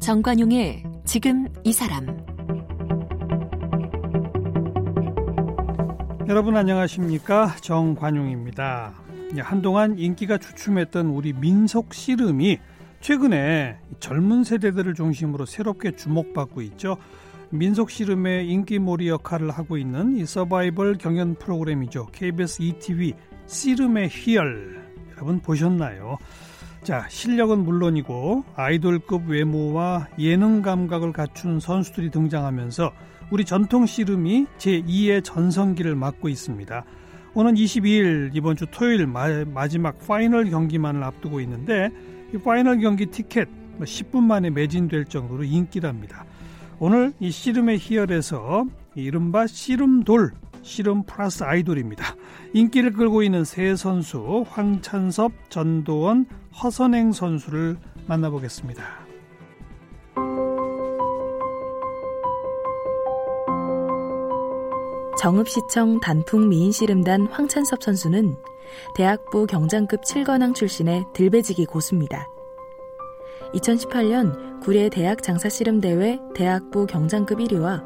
정관용의 지금 이 사람 여러분 안녕하십니까 정관용입니다. 한동안 인기가 주춤했던 우리 민속 씨름이 최근에 젊은 세대들을 중심으로 새롭게 주목받고 있죠. 민속 씨름의 인기몰이 역할을 하고 있는 이 서바이벌 경연 프로그램이죠. KBS ETV 씨름의 희열 여러분 보셨나요? 자, 실력은 물론이고 아이돌급 외모와 예능 감각을 갖춘 선수들이 등장하면서 우리 전통 씨름이 제2의 전성기를 맞고 있습니다. 오는 22일 이번 주 토요일 마, 마지막 파이널 경기만을 앞두고 있는데 이 파이널 경기 티켓 10분 뭐 만에 매진될 정도로 인기랍니다. 오늘 이 씨름의 희열에서 이른바 씨름돌 씨름 플러스 아이돌입니다. 인기를 끌고 있는 세 선수 황찬섭, 전도원, 허선행 선수를 만나보겠습니다. 정읍시청 단풍 미인씨름단 황찬섭 선수는 대학부 경장급 7관왕 출신의 들배지기 고수입니다. 2018년 구례 대학 장사 씨름 대회 대학부 경장급 1위와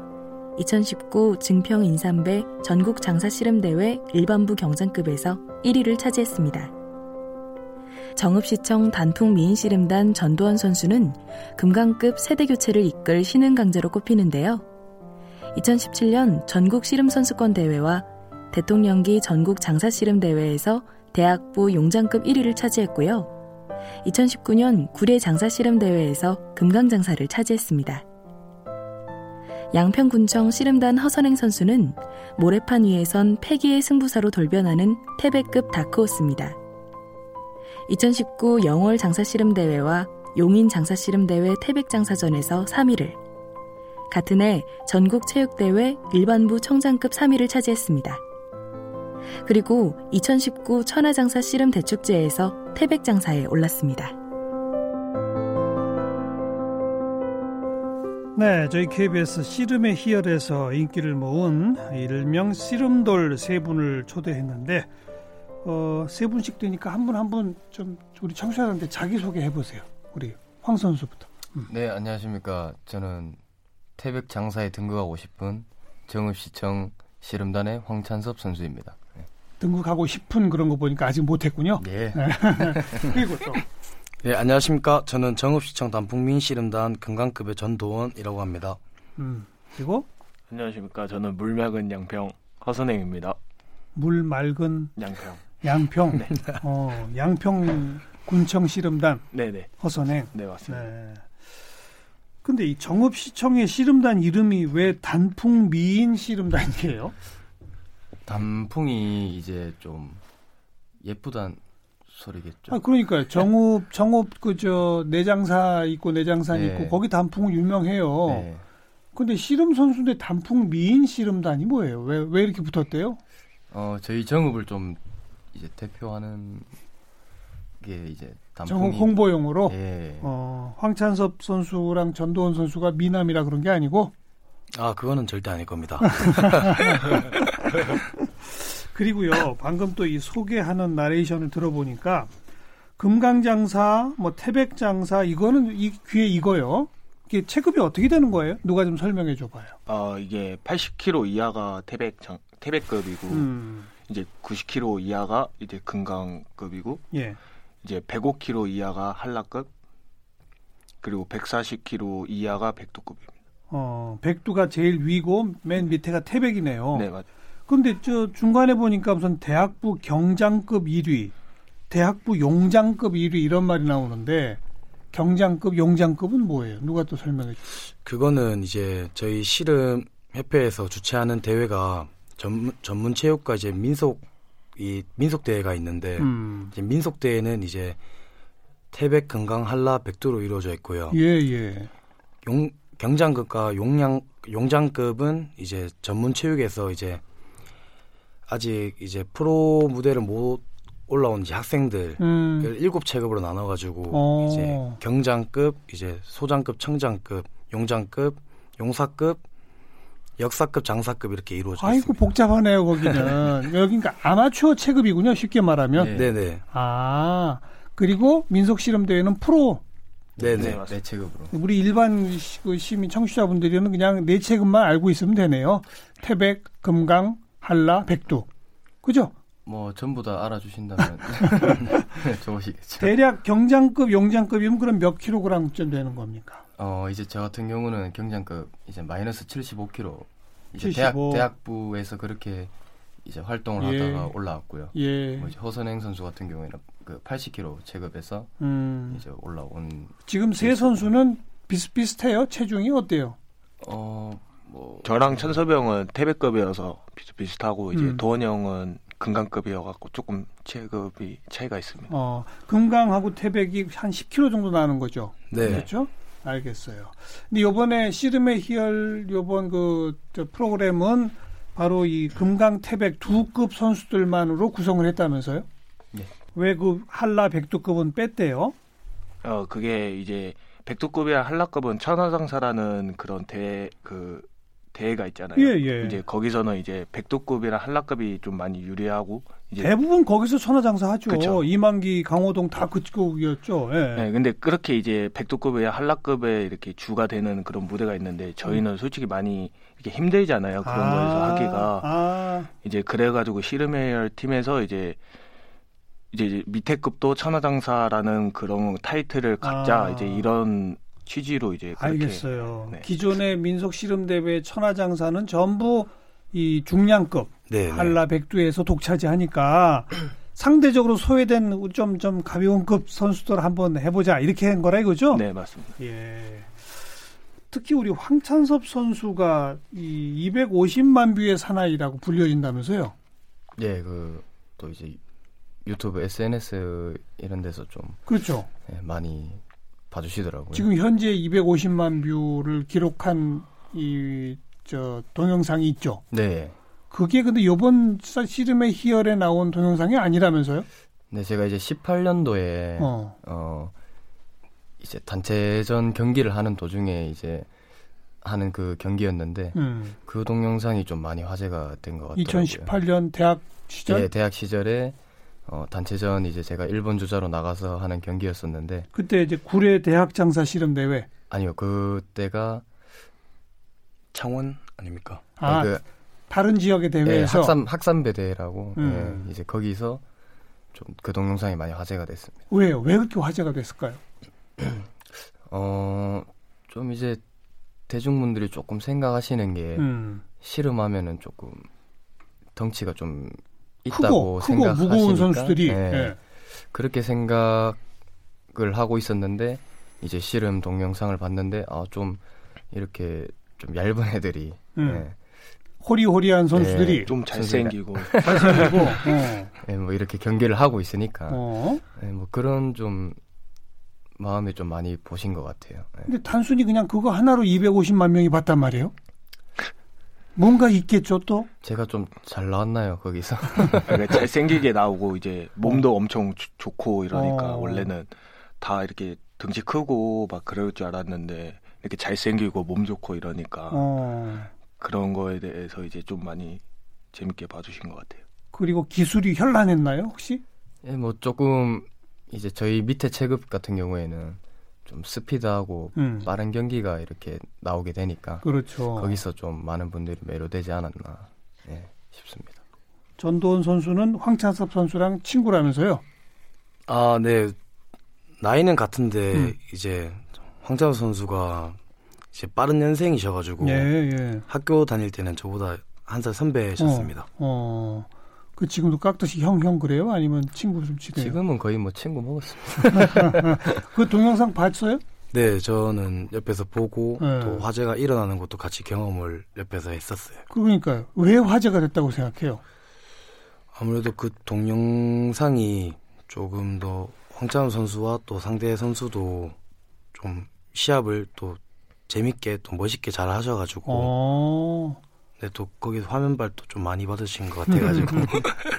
2019 증평 인삼배 전국 장사 씨름 대회 일반부 경장급에서 1위를 차지했습니다. 정읍시청 단풍 미인 씨름단 전도원 선수는 금강급 세대 교체를 이끌 신흥 강자로 꼽히는데요. 2017년 전국 씨름 선수권 대회와 대통령기 전국 장사 씨름 대회에서 대학부 용장급 1위를 차지했고요. 2019년 구례 장사 씨름 대회에서 금강 장사를 차지했습니다. 양평군청 씨름단 허선행 선수는 모래판 위에선 패기의 승부사로 돌변하는 태백급 다크호스입니다. 2019 영월 장사 씨름 대회와 용인 장사 씨름 대회 태백 장사전에서 3위를, 같은 해 전국 체육대회 일반부 청장급 3위를 차지했습니다. 그리고 2019 천하장사 씨름 대축제에서 태백장사에 올랐습니다. 네, 저희 KBS 씨름의 희열에서 인기를 모은 일명 씨름돌 세 분을 초대했는데 어, 세 분씩 되니까 한 분 한 분 좀 우리 청취자들한테 자기 소개 해 보세요. 우리 황 선수부터. 음. 네, 안녕하십니까. 저는 태백 장사에 등극하고 싶은 정읍시청 씨름단의 황찬섭 선수입니다. 네. 등극하고 싶은 그런 거 보니까 아직 못했군요. 네. 네. 그리고 또. 네, 안녕하십니까. 저는 정읍시청 단풍민 씨름단 금강급의 전도원이라고 합니다. 음, 그리고 안녕하십니까. 저는 물 맑은 양평 허선행입니다. 물 맑은 양평. 양평. 네. 어, 양평 군청 씨름단. 네네. 허선행. 네, 맞습니다. 네. 근데 이 정읍시청의 씨름단 이름이 왜 단풍 미인 씨름단이에요? 단풍이 이제 좀 예쁘단 소리겠죠. 아 그러니까요. 정읍 정읍 그저 내장사 있고 내장산 네. 있고 거기 단풍 유명해요. 네. 근데 씨름 선수인데 단풍 미인 씨름단이 뭐예요? 왜 왜 이렇게 붙었대요? 어 저희 정읍을 좀 이제 대표하는 게 이제 정읍 홍보용으로 예. 어, 황찬섭 선수랑 전도원 선수가 미남이라 그런 게 아니고 아 그거는 절대 아닐 겁니다. 그리고요 방금 또 이 소개하는 나레이션을 들어보니까 금강장사, 뭐 태백장사 이거는 이 귀에 이거요. 이게 체급이 어떻게 되는 거예요? 누가 좀 설명해 줘봐요. 어 이게 80kg 이하가 태백 장, 태백급이고 음. 이제 90kg 이하가 이제 금강급이고 예. 이제 105kg 이하가 한라급 그리고 140kg 이하가 백두급입니다. 어, 백두가 제일 위고 맨 밑에가 태백이네요. 네, 맞아요. 근데 저 중간에 보니까 무슨 대학부 경장급 1위, 대학부 용장급 1위 이런 말이 나오는데 경장급, 용장급은 뭐예요? 누가 또 설명해 주세요. 그거는 이제 저희 씨름 협회에서 주최하는 대회가 전문, 전문 체육과 이제 민속 이 민속 대회가 있는데 음. 이제 민속 대회는 이제 태백, 금강, 한라, 백두로 이루어져 있고요. 예, 예. 용 경장급과 용량 용장급은 이제 전문 체육에서 이제 아직 이제 프로 무대를 못 올라온 이제 학생들 음. 일곱 체급으로 나눠가지고 어. 이제 경장급, 이제 소장급, 청장급, 용장급, 용사급 역사급, 장사급 이렇게 이루어져 아이고 있습니다. 복잡하네요 거기는 여기 그러니까 아마추어 체급이군요 쉽게 말하면. 네, 네. 아 그리고 민속 씨름 대회는 프로. 네네. 네, 내 맞습니다. 체급으로. 우리 일반 시- 그 시민 청취자분들은 그냥 네 체급만 알고 있으면 되네요. 태백, 금강, 한라, 백두. 그죠? 뭐 전부 다 알아주신다면 좋으시겠죠. 대략 경장급, 용장급이면 그럼 몇 킬로그램쯤 되는 겁니까? 어 이제 저 같은 경우는 경장급 이제 마이너스 75kg 이제 75. 대학 대학부에서 그렇게 이제 활동을 예. 하다가 올라왔고요. 예. 뭐 이제 허선행 선수 같은 경우에는 그 80kg 체급에서 음. 이제 올라온 지금 세 선수는 비슷비슷해요. 체중이 어때요? 어 뭐 저랑 천서병은 태백급이어서 비슷비슷하고 이제 음. 도원 형은 금강급이어갖고 조금 체급이 차이가 있습니다. 어, 금강하고 태백이 한 10kg 정도 나는 거죠. 네. 그렇죠? 알겠어요. 근데 요번에 씨름의 희열 요번 그저 프로그램은 바로 이 금강 태백 두 급 선수들만으로 구성을 했다면서요? 네. 왜 그 한라 백두급은 뺐대요? 어 그게 이제 백두급이랑 한라급은 천하장사라는 그런 대회 그 대회가 있잖아요. 예, 예. 이제 거기서는 이제 백두급이랑 한라급이 좀 많이 유리하고 대부분 거기서 천하장사 하죠. 그쵸. 이만기, 강호동 다 그쪽이었죠. 예. 네, 근데 그렇게 이제 백두급이나 한라급에 이렇게 주가 되는 그런 무대가 있는데 저희는 솔직히 많이 이렇게 힘들잖아요. 그런 거에서 하기가 아, 이제 그래가지고 씨름회열 팀에서 이제 이제 밑에 급도 천하장사라는 그런 타이틀을 갖자 아. 이제 이런 취지로 이제 그렇게 알겠어요. 네. 기존의 민속 씨름 대회 천하장사는 전부 이 중량급 네. 네. 한라 백두에서 독차지하니까 상대적으로 소외된 좀좀 가벼운 급 선수들 한번 해보자 이렇게 한 거라 이거죠? 네 맞습니다. 예. 특히 우리 황찬섭 선수가 이 250만 뷰의 사나이라고 불려진다면서요? 예, 그또 이제 유튜브 SNS 이런 데서 좀 그렇죠. 예, 많이 봐주시더라고요. 지금 현재 250만 뷰를 기록한 이 저 동영상이 있죠. 네, 그게 근데 요번 씨름의 희열에 나온 동영상이 아니라면서요? 네 제가 이제 18년도에 어. 어 이제 단체전 경기를 하는 도중에 이제 하는 그 경기였는데 음. 그 동영상이 좀 많이 화제가 된 것 같더라고요. 2018년 대학 시절 예, 대학 시절에 어, 단체전 이제 제가 일본 주자로 나가서 하는 경기였었는데 그때 이제 구례 대학 장사 씨름 대회. 아니요 그때가 창원 아닙니까? 아, 그 다른 지역의 예, 대회에서 학산 학산배 대회라고 음. 예, 이제 거기서 좀 그 동영상이 많이 화제가 됐습니다. 왜요? 왜 그렇게 화제가 됐을까요? 어, 좀 이제 대중분들이 조금 생각하시는 게 음. 씨름하면은 조금 덩치가 좀 있다고 크고 생각하시니까 무거운 선수들이 예, 예. 그렇게 생각을 하고 있었는데 이제 씨름 동영상을 봤는데 아 좀 이렇게 좀 얇은 애들이 음. 예, 호리호리한 선수들이 예, 좀 잘생기고 잘생기고 어. 예, 뭐 이렇게 경기를 하고 있으니까 어. 예, 뭐 그런 좀 마음에 좀 많이 보신 것 같아요. 예. 근데 단순히 그냥 그거 하나로 250만 명이 봤단 말이에요. 뭔가 있겠죠 또. 제가 좀 잘 나왔나요 거기서? 그러니까 잘생기게 나오고 이제 몸도 엄청 주- 좋고 이러니까 어. 원래는 다 이렇게 등치 크고 막 그럴 줄 알았는데 이렇게 잘생기고 몸 좋고 이러니까 어. 그런 거에 대해서 이제 좀 많이 재밌게 봐주신 것 같아요. 그리고 기술이 현란했나요 혹시? 예, 뭐 조금 이제 저희 밑에 체급 같은 경우에는 좀 스피드하고 음. 빠른 경기가 이렇게 나오게 되니까 그렇죠. 거기서 좀 많은 분들이 매료되지 않았나 예, 싶습니다. 전도원 선수는 황찬섭 선수랑 친구라면서요. 아, 네. 나이는 같은데 음. 이제 황찬호 선수가 이제 빠른 연생이셔가지고 예, 예. 학교 다닐 때는 저보다 한 살 선배셨습니다. 어. 그 지금도 깍듯이 형형 그래요? 아니면 친구 좀 치대요? 지금은 거의 뭐 친구 먹었습니다. 그 동영상 봤어요? 네, 저는 옆에서 보고 네. 또 화재가 일어나는 것도 같이 경험을 옆에서 했었어요. 그러니까 왜 화제가 됐다고 생각해요? 아무래도 그 동영상이 조금 더 황찬호 선수와 또 상대 선수도 좀 시합을 또 재밌게 또 멋있게 잘 하셔가지고 어. 네, 또 거기서 화면발도 좀 많이 받으신 것 같아가지고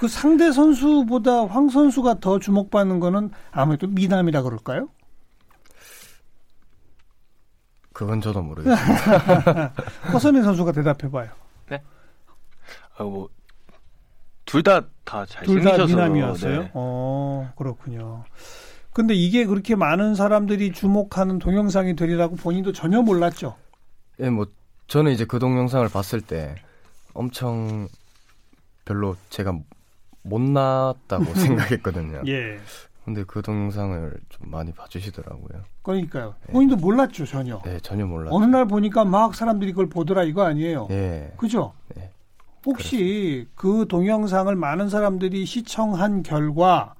그 상대 선수보다 황 선수가 더 주목받는 거는 아무래도 미남이라 그럴까요? 그건 저도 모르겠습니다. 허선희 선수가 대답해봐요. 네. 아, 뭐, 둘 다 다 잘생기셔서. 둘다 미남이었어요? 네. 어, 그렇군요. 근데 이게 그렇게 많은 사람들이 주목하는 동영상이 되리라고 본인도 전혀 몰랐죠? 예, 뭐, 저는 이제 그 동영상을 봤을 때 엄청 별로 제가 못났다고 생각했거든요. 예. 근데 그 동영상을 좀 많이 봐주시더라고요. 그러니까요. 네. 본인도 몰랐죠 전혀. 네, 전혀 몰랐죠. 어느 날 보니까 막 사람들이 그걸 보더라 이거 아니에요. 예. 그죠? 네. 혹시 그렇습니다. 그 동영상을 많은 사람들이 시청한 결과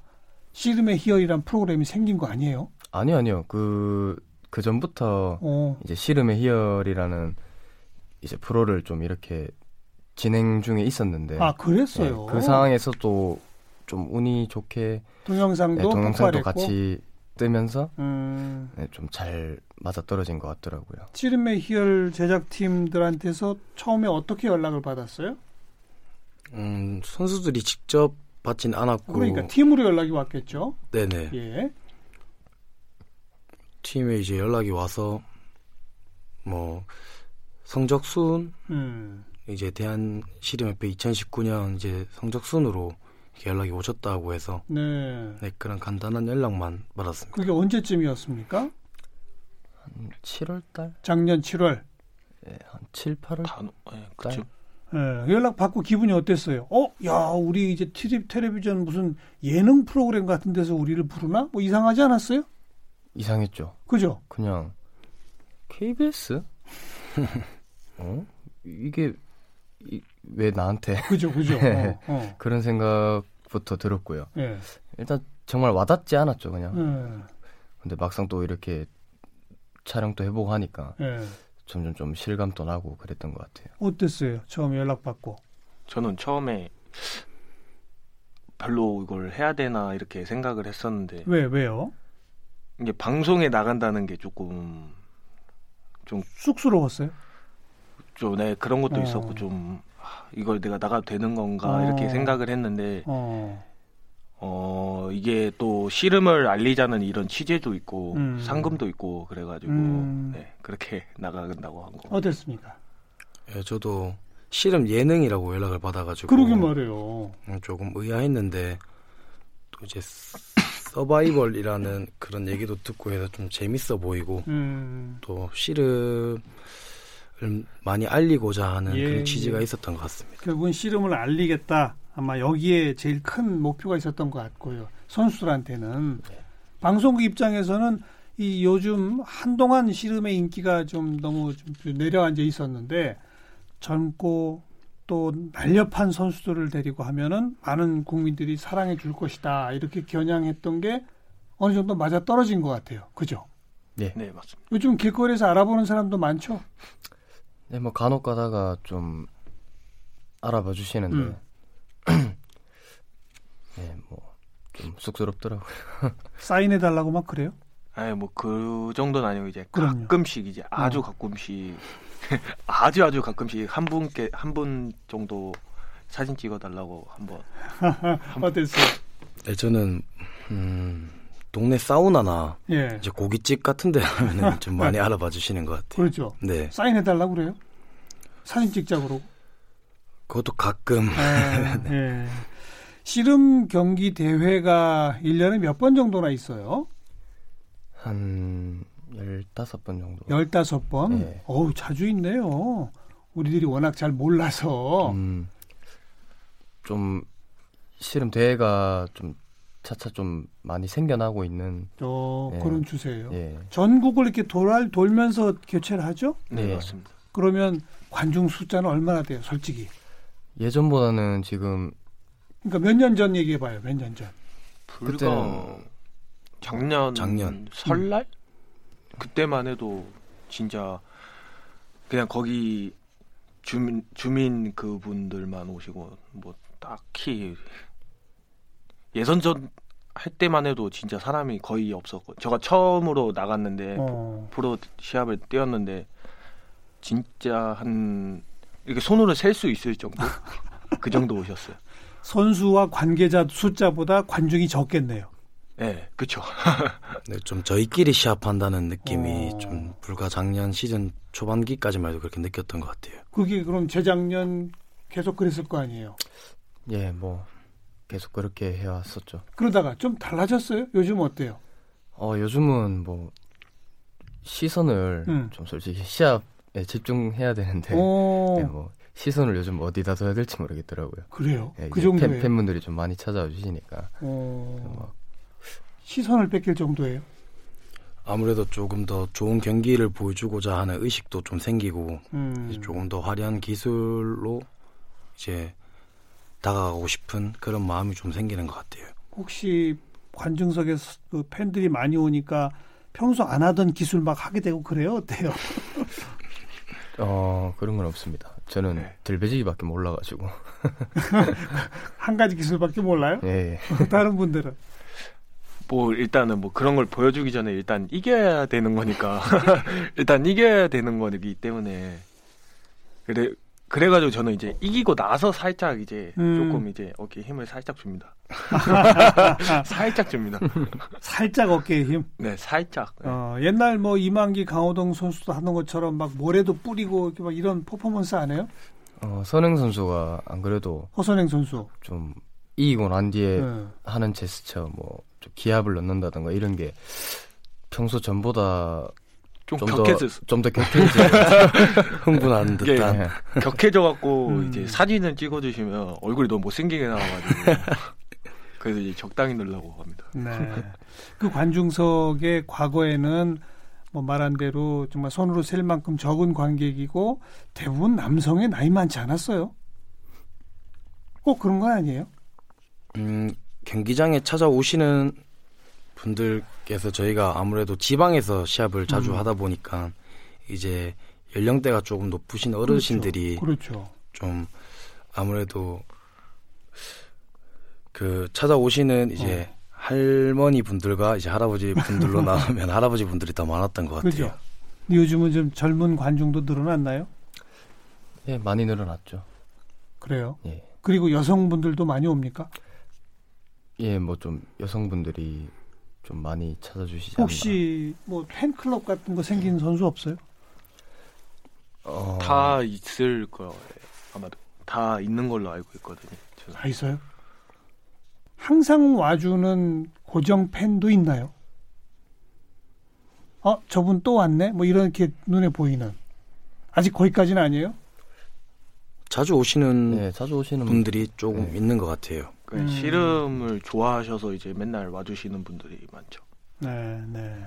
씨름의 희열이란 프로그램이 생긴 거 아니에요? 아니요, 아니요. 그, 그 전부터 어. 이제 씨름의 희열이라는 이제 프로를 좀 이렇게 진행 중에 있었는데. 아, 그랬어요? 네, 그 상황에서 또 좀 운이 좋게 동영상도 네, 동영상도 같이 뜨면서 음. 네, 좀잘 맞아 떨어진 것 같더라고요. 찌름의 희열 제작팀들한테서 처음에 어떻게 연락을 받았어요? 음, 선수들이 직접 받진 않았고 그러니까 팀으로 연락이 왔겠죠. 네네. 예. 팀에 이제 연락이 와서 뭐 성적 순 음. 이제 대한 씨름협회 2019년 이제 성적 순으로 연락이 오셨다고 해서 네. 네 그런 간단한 연락만 받았습니다. 그게 언제쯤이었습니까? 한 7월 달? 작년 7월. 네, 한 7, 8월 단, 네, 그쵸. 네, 연락 받고 기분이 어땠어요? 어, 야, 우리 이제 티립 텔레비전 무슨 예능 프로그램 같은 데서 우리를 부르나? 뭐 이상하지 않았어요? 이상했죠. 그죠? 그냥 KBS? 어? 이게 이, 왜 나한테 그죠 그죠 어, 어. 그런 생각부터 들었고요. 네. 일단 정말 와닿지 않았죠 그냥. 네. 근데 막상 또 이렇게 촬영도 해보고 하니까 네. 점점 좀 실감도 나고 그랬던 것 같아요. 어땠어요? 처음 연락 받고? 저는 처음에 별로 이걸 해야 되나 이렇게 생각을 했었는데 왜 왜요? 이게 방송에 나간다는 게 조금 좀 쑥스러웠어요? 좀, 네, 그런 것도 어. 있었고, 좀, 이걸 내가 나가도 되는 건가, 어. 이렇게 생각을 했는데, 어. 어, 이게 또 씨름을 알리자는 이런 취재도 있고, 음. 상금도 있고, 그래가지고, 음. 네, 그렇게 나간다고 한 거. 어땠습니까? 예, 저도 씨름 예능이라고 연락을 받아가지고. 그러게 말해요. 음, 조금 의아했는데, 또 이제 서바이벌이라는 그런 얘기도 듣고 해서 좀 재밌어 보이고, 음. 또 씨름, 많이 알리고자 하는 예, 그런 취지가 예. 있었던 것 같습니다. 결국은 씨름을 알리겠다. 아마 여기에 제일 큰 목표가 있었던 것 같고요. 선수들한테는 네. 방송국 입장에서는 이 요즘 한동안 씨름의 인기가 좀 너무 좀 내려앉아 있었는데 젊고 또 날렵한 선수들을 데리고 하면은 많은 국민들이 사랑해 줄 것이다 이렇게 겨냥했던 게 어느 정도 맞아 떨어진 것 같아요. 그죠? 네, 네 맞습니다. 요즘 길거리에서 알아보는 사람도 많죠. 네, 뭐 간혹 가다가 좀 알아봐 주시는데 음. 네, 뭐 좀 쑥스럽더라고요. 사인해 달라고 막 그래요? 아니 뭐 그 정도는 아니고 이제 그럼요. 가끔씩 이제 아주 어. 가끔씩 아주 아주 가끔씩 한 분께 한 분 정도 사진 찍어 달라고 한번 어땠어요? 네, 저는 음 동네 사우나나 예. 이제 고깃집 같은 데 하면은 좀 많이 알아봐 주시는 것 같아요. 그렇죠. 네. 사인해 달라고 그래요? 사진 찍자 그러고. 그것도 가끔. 아, 네. 예. 씨름 경기 대회가 1년에 몇 번 정도나 있어요? 한 15번 정도. 15번? 네. 어우, 자주 있네요. 우리들이 워낙 잘 몰라서. 음, 좀 씨름 대회가 좀 차차 좀 많이 생겨나고 있는 어, 예. 그런 추세예요. 예. 전국을 이렇게 돌 돌면서 교체를 하죠? 네, 네, 맞습니다. 그러면 관중 숫자는 얼마나 돼요, 솔직히? 예전보다는 지금 그러니까 몇 년 전 얘기해 봐요. 몇 년 전. 불과 작년 작년 설날 음. 그때만 해도 진짜 그냥 거기 주민 주민 그분들만 오시고 뭐 딱히 예선전 할 때만 해도 진짜 사람이 거의 없었고 제가 처음으로 나갔는데 어. 프로 시합을 뛰었는데 진짜 한 이렇게 손으로 셀 수 있을 정도 그 정도 오셨어요. 선수와 관계자 숫자보다 관중이 적겠네요. 네, 그렇죠. 네, 좀 저희끼리 시합한다는 느낌이 어... 좀 불과 작년 시즌 초반기까지만 해도 그렇게 느꼈던 것 같아요. 그게 그럼 재작년 계속 그랬을 거 아니에요? 예, 뭐 계속 그렇게 해왔었죠. 그러다가 좀 달라졌어요? 요즘 어때요? 어, 요즘은 뭐 시선을 음. 좀 솔직히 시합에 집중해야 되는데 네, 뭐 시선을 요즘 어디다 둬야 될지 모르겠더라고요. 그래요? 네, 그 정도 팬, 팬분들이 좀 많이 찾아와 주시니까. 어... 시선을 뺏길 정도예요? 아무래도 조금 더 좋은 경기를 보여주고자 하는 의식도 좀 생기고 음. 조금 더 화려한 기술로 이제 다가가고 싶은 그런 마음이 좀 생기는 것 같아요. 혹시 관중석에 그 팬들이 많이 오니까 평소 안 하던 기술 막 하게 되고 그래요? 어때요? 어 그런 건 없습니다. 저는 네. 들배지기밖에 몰라가지고 한 가지 기술밖에 몰라요? 예. 다른 분들은 뭐 일단은 뭐 그런 걸 보여주기 전에 일단 이겨야 되는 거니까 일단 이겨야 되는 거기 때문에 그래 그래가지고 저는 이제 이기고 나서 살짝 이제 음. 조금 이제 어깨에 힘을 살짝 줍니다. 살짝 줍니다. 살짝 어깨에 힘? 네, 살짝. 네. 어, 옛날 뭐 이만기 강호동 선수도 하는 것처럼 막 모래도 뿌리고 이렇게 막 이런 퍼포먼스 안 해요? 어, 선행 선수가 안 그래도 허선행 선수 좀 이기고 난 뒤에 네. 하는 제스처 뭐 기합을 넣는다든가 이런 게 평소 전보다 좀, 좀 격해져 좀더 격해져 흥분한 듯한 네. 격해져 갖고 음. 이제 사진을 찍어주시면 얼굴이 너무 못생기게 나와가지고 그래서 이제 적당히 넣으려고 합니다. 네. 그 관중석의 과거에는 뭐 말한 대로 정말 손으로 셀 만큼 적은 관객이고 대부분 남성의 나이 많지 않았어요. 꼭 그런 건 아니에요? 음, 경기장에 찾아오시는 분들께서 저희가 아무래도 지방에서 시합을 자주 음. 하다 보니까 이제 연령대가 조금 높으신 그렇죠. 어르신들이 그렇죠. 그렇죠. 좀 아무래도 그 찾아오시는 이제 어. 할머니 분들과 이제 할아버지 분들로 나오면 할아버지 분들이 더 많았던 것 같아요. 그죠. 요즘은 좀 젊은 관중도 늘어났나요? 예, 많이 늘어났죠. 그래요? 예. 그리고 여성분들도 많이 옵니까? 예, 뭐 좀 여성분들이 좀 많이 찾아주시지 혹시 뭐 팬클럽 같은 거 생긴 선수 없어요? 어... 다 있을 거예요. 아마도 다 있는 걸로 알고 있거든요. 저는. 다 있어요? 항상 와주는 고정 팬도 있나요? 어, 저분 또 왔네? 뭐 이렇게 눈에 보이는. 아직 거기까지는 아니에요? 자주 오시는, 네, 자주 오시는 분들이 조금 네. 있는 것 같아요. 그 음. 씨름을 좋아하셔서 이제 맨날 와주시는 분들이 많죠. 네, 네.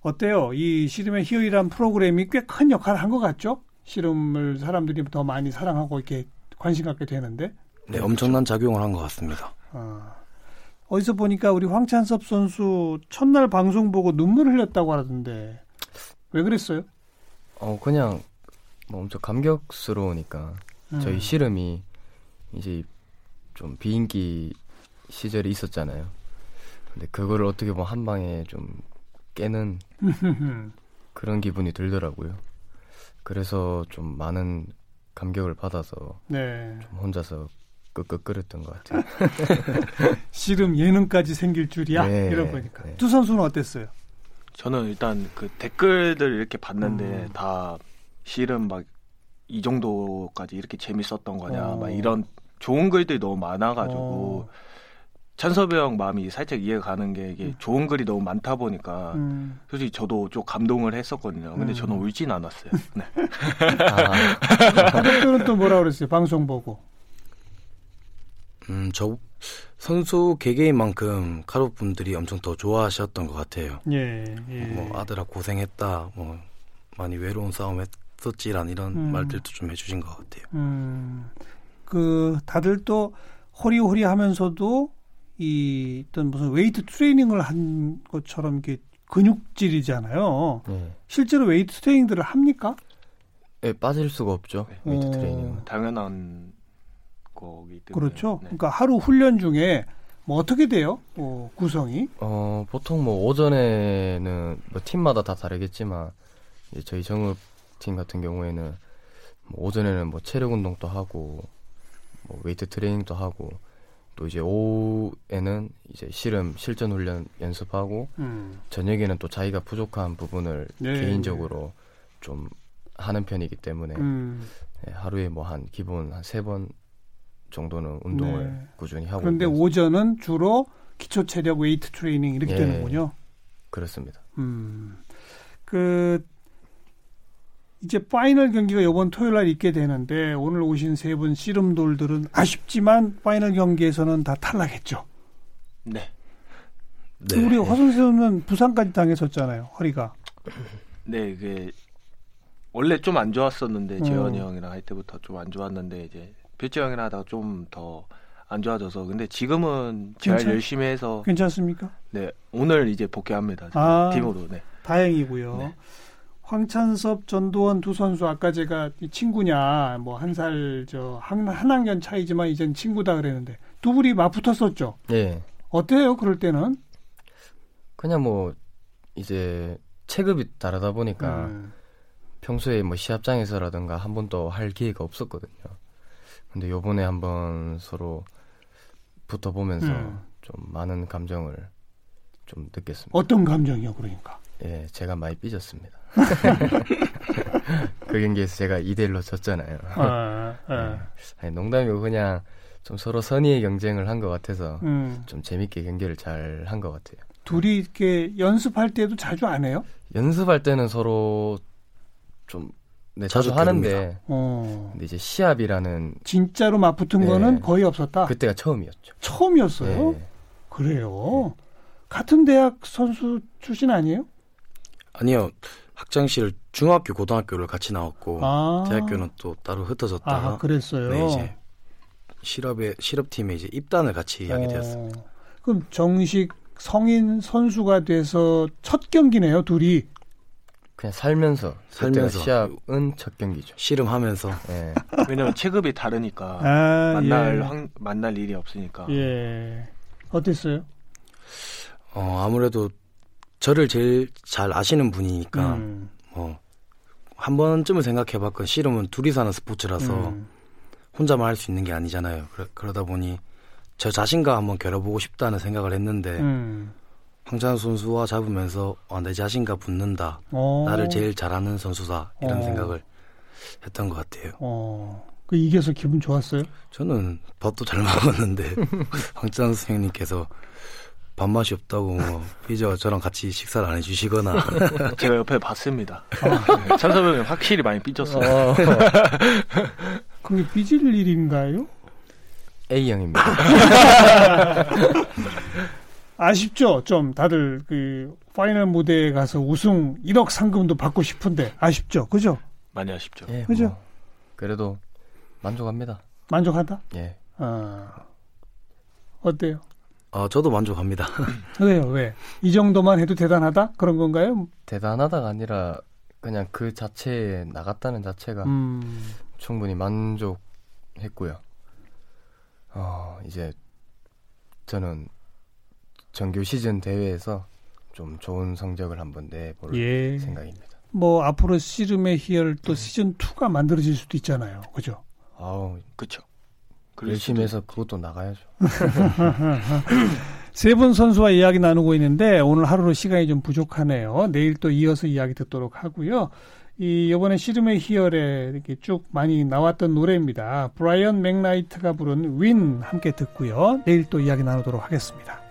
어때요? 이 씨름의 희열이란 프로그램이 꽤 큰 역할을 한 것 같죠? 씨름을 사람들이 더 많이 사랑하고 이렇게 관심 갖게 되는데. 네, 엄청난 작용을 한 것 같습니다. 어. 어디서 보니까 우리 황찬섭 선수 첫날 방송 보고 눈물 흘렸다고 하던데 왜 그랬어요? 어 그냥 뭐 엄청 감격스러우니까 음. 저희 씨름이 이제 좀 비인기 시절이 있었잖아요. 근데 그거를 어떻게 보면 한 방에 좀 깨는 그런 기분이 들더라고요. 그래서 좀 많은 감격을 받아서 네. 좀 혼자서 끄끄끄렸던 것 같아요. 씨름 예능까지 생길 줄이야 네, 이런 거니까. 네. 두 선수는 어땠어요? 저는 일단 그 댓글들 이렇게 봤는데 음. 다 씨름 막 이 정도까지 이렇게 재밌었던 거냐 어. 막 이런 좋은 글들이 너무 많아가지고 어. 찬섭이 형 마음이 살짝 이해가 가는 게 이게 음. 좋은 글이 너무 많다 보니까 음. 솔직히 저도 좀 감동을 했었거든요. 근데 음. 저는 울진 않았어요. 네. 아. 가족들은 또 뭐라 그랬어요? 방송 보고. 음, 저 선수 개개인 만큼 가족분들이 엄청 더 좋아하셨던 것 같아요. 예, 예. 뭐 아들아 고생했다, 뭐 많이 외로운 싸움 했었지란 이런 음. 말들도 좀 해주신 것 같아요. 음. 그 다들 또 호리호리 하면서도 이 어떤 무슨 웨이트 트레이닝을 한 것처럼 이게 근육질이잖아요. 네. 실제로 웨이트 트레이닝들을 합니까? 네, 빠질 수가 없죠. 네, 웨이트 어... 트레이닝은 당연한 거기 때문에. 그렇죠. 네. 그러니까 하루 훈련 중에 뭐 어떻게 돼요? 어, 구성이? 어, 보통 뭐 오전에는 뭐 팀마다 다 다르겠지만 이제 저희 정읍 팀 같은 경우에는 뭐 오전에는 뭐 체력 운동도 하고 뭐 웨이트 트레이닝도 하고 또 이제 오후에는 이제 씨름 실전 훈련 연습하고 음. 저녁에는 또 자기가 부족한 부분을 네, 개인적으로 네. 좀 하는 편이기 때문에 음. 네, 하루에 뭐 한 기본 한 세 번 정도는 운동을 네. 꾸준히 하고 그런데 있습니다. 오전은 주로 기초 체력 웨이트 트레이닝 이렇게 예, 되는군요. 그렇습니다. 음. 그 이제 파이널 경기가 이번 토요일 날 있게 되는데 오늘 오신 세 분 씨름돌들은 아쉽지만 파이널 경기에서는 다 탈락했죠. 네. 네. 우리 허선 선수는 부상까지 당했었잖아요. 허리가. 네, 이게 원래 좀 안 좋았었는데 어. 재현이 형이랑 할 때부터 좀 안 좋았는데 이제 필재 형이랑 하다가 좀 더 안 좋아져서 근데 지금은 잘 괜찮, 열심히 해서 괜찮습니까? 네, 오늘 이제 복귀합니다. 아, 팀으로. 네. 다행이고요. 네. 황찬섭, 전도원 두 선수 아까 제가 친구냐 뭐 한 살저한 학년 차이지만 이젠 친구다 그랬는데 두 분이 맞붙었었죠. 네. 어때요? 그럴 때는? 그냥 뭐 이제 체급이 다르다 보니까 음. 평소에 뭐 시합장에서라든가 한 번도 할 기회가 없었거든요. 근데 요번에 한번 서로 붙어 보면서 음. 좀 많은 감정을 좀 느꼈습니다. 어떤 감정이요, 그러니까? 예, 제가 많이 삐졌습니다. 그 경기에서 제가 2대1로 졌잖아요. 아, 아. 네. 아니, 농담이고 그냥 좀 서로 선의의 경쟁을 한 것 같아서 음. 좀 재밌게 경기를 잘 한 것 같아요. 둘이 이렇게 연습할 때도 자주 안 해요? 연습할 때는 서로 좀 네, 자주, 자주 하는데 어. 근데 이제 시합이라는 진짜로 맞붙은 네, 거는 거의 없었다. 그때가 처음이었죠. 처음이었어요. 네. 그래요. 같은 대학 선수 출신 아니에요? 아니요. 학장 씨를 중학교, 고등학교를 같이 나왔고 아. 대학교는 또 따로 흩어졌다가 아, 그랬어요. 네, 이제 실업에 실업팀에 이제 입단을 같이 하게 어. 되었습니다. 그럼 정식 성인 선수가 돼서 첫 경기네요, 둘이. 그냥 살면서 살면서 시합은 첫 경기죠. 씨름하면서. 네. 왜냐면 체급이 다르니까 아, 만날 예. 황, 만날 일이 없으니까. 예. 어땠어요? 어 아무래도 저를 제일 잘 아시는 분이니까 음. 뭐한 번쯤은 생각해봤건 씨름은 둘이서 하는 스포츠라서 음. 혼자만 할 수 있는 게 아니잖아요. 그러, 다 보니 저 자신과 한번 겨뤄보고 싶다는 생각을 했는데 음. 황찬 선수와 잡으면서 아, 내 자신과 붙는다. 오. 어. 나를 제일 잘하는 선수다. 이런 오. 어. 생각을 했던 것 같아요. 어. 그 이겨서 기분 좋았어요? 저는 밥도 잘 먹었는데 황찬 선생님께서 밥맛이 없다고 뭐 이제 저랑 같이 식사를 안 해주시거나 제가 옆에 봤습니다. 아. 형이 확실히 많이 삐졌어요. 어. 그게 삐질 일인가요? A형입니다. 아쉽죠? 좀 다들 그 파이널 무대에 가서 우승 1억 상금도 받고 싶은데 아쉽죠? 그죠? 많이 아쉽죠. 예, 그죠? 뭐, 그래도 만족합니다. 만족한다? 예. 어, 어때요? 아, 저도 만족합니다. 왜요? 왜? 이 정도만 해도 대단하다? 그런 건가요? 대단하다가 아니라 그냥 그 자체에 나갔다는 자체가 음. 충분히 만족했고요. 어, 이제 저는 정규 시즌 대회에서 좀 좋은 성적을 한번 내볼 예. 생각입니다. 뭐 앞으로 씨름의 희열 또 시즌 2가 만들어질 수도 있잖아요. 그죠? 아우, 그렇죠. 열심히 해서 그것도 나가야죠. 세 분 선수와 이야기 나누고 있는데 오늘 하루로 시간이 좀 부족하네요. 내일 또 이어서 이야기 듣도록 하고요. 이 이번에 씨름의 희열에 이렇게 쭉 많이 나왔던 노래입니다. 브라이언 맥나이트가 부른 윈 함께 듣고요. 내일 또 이야기 나누도록 하겠습니다.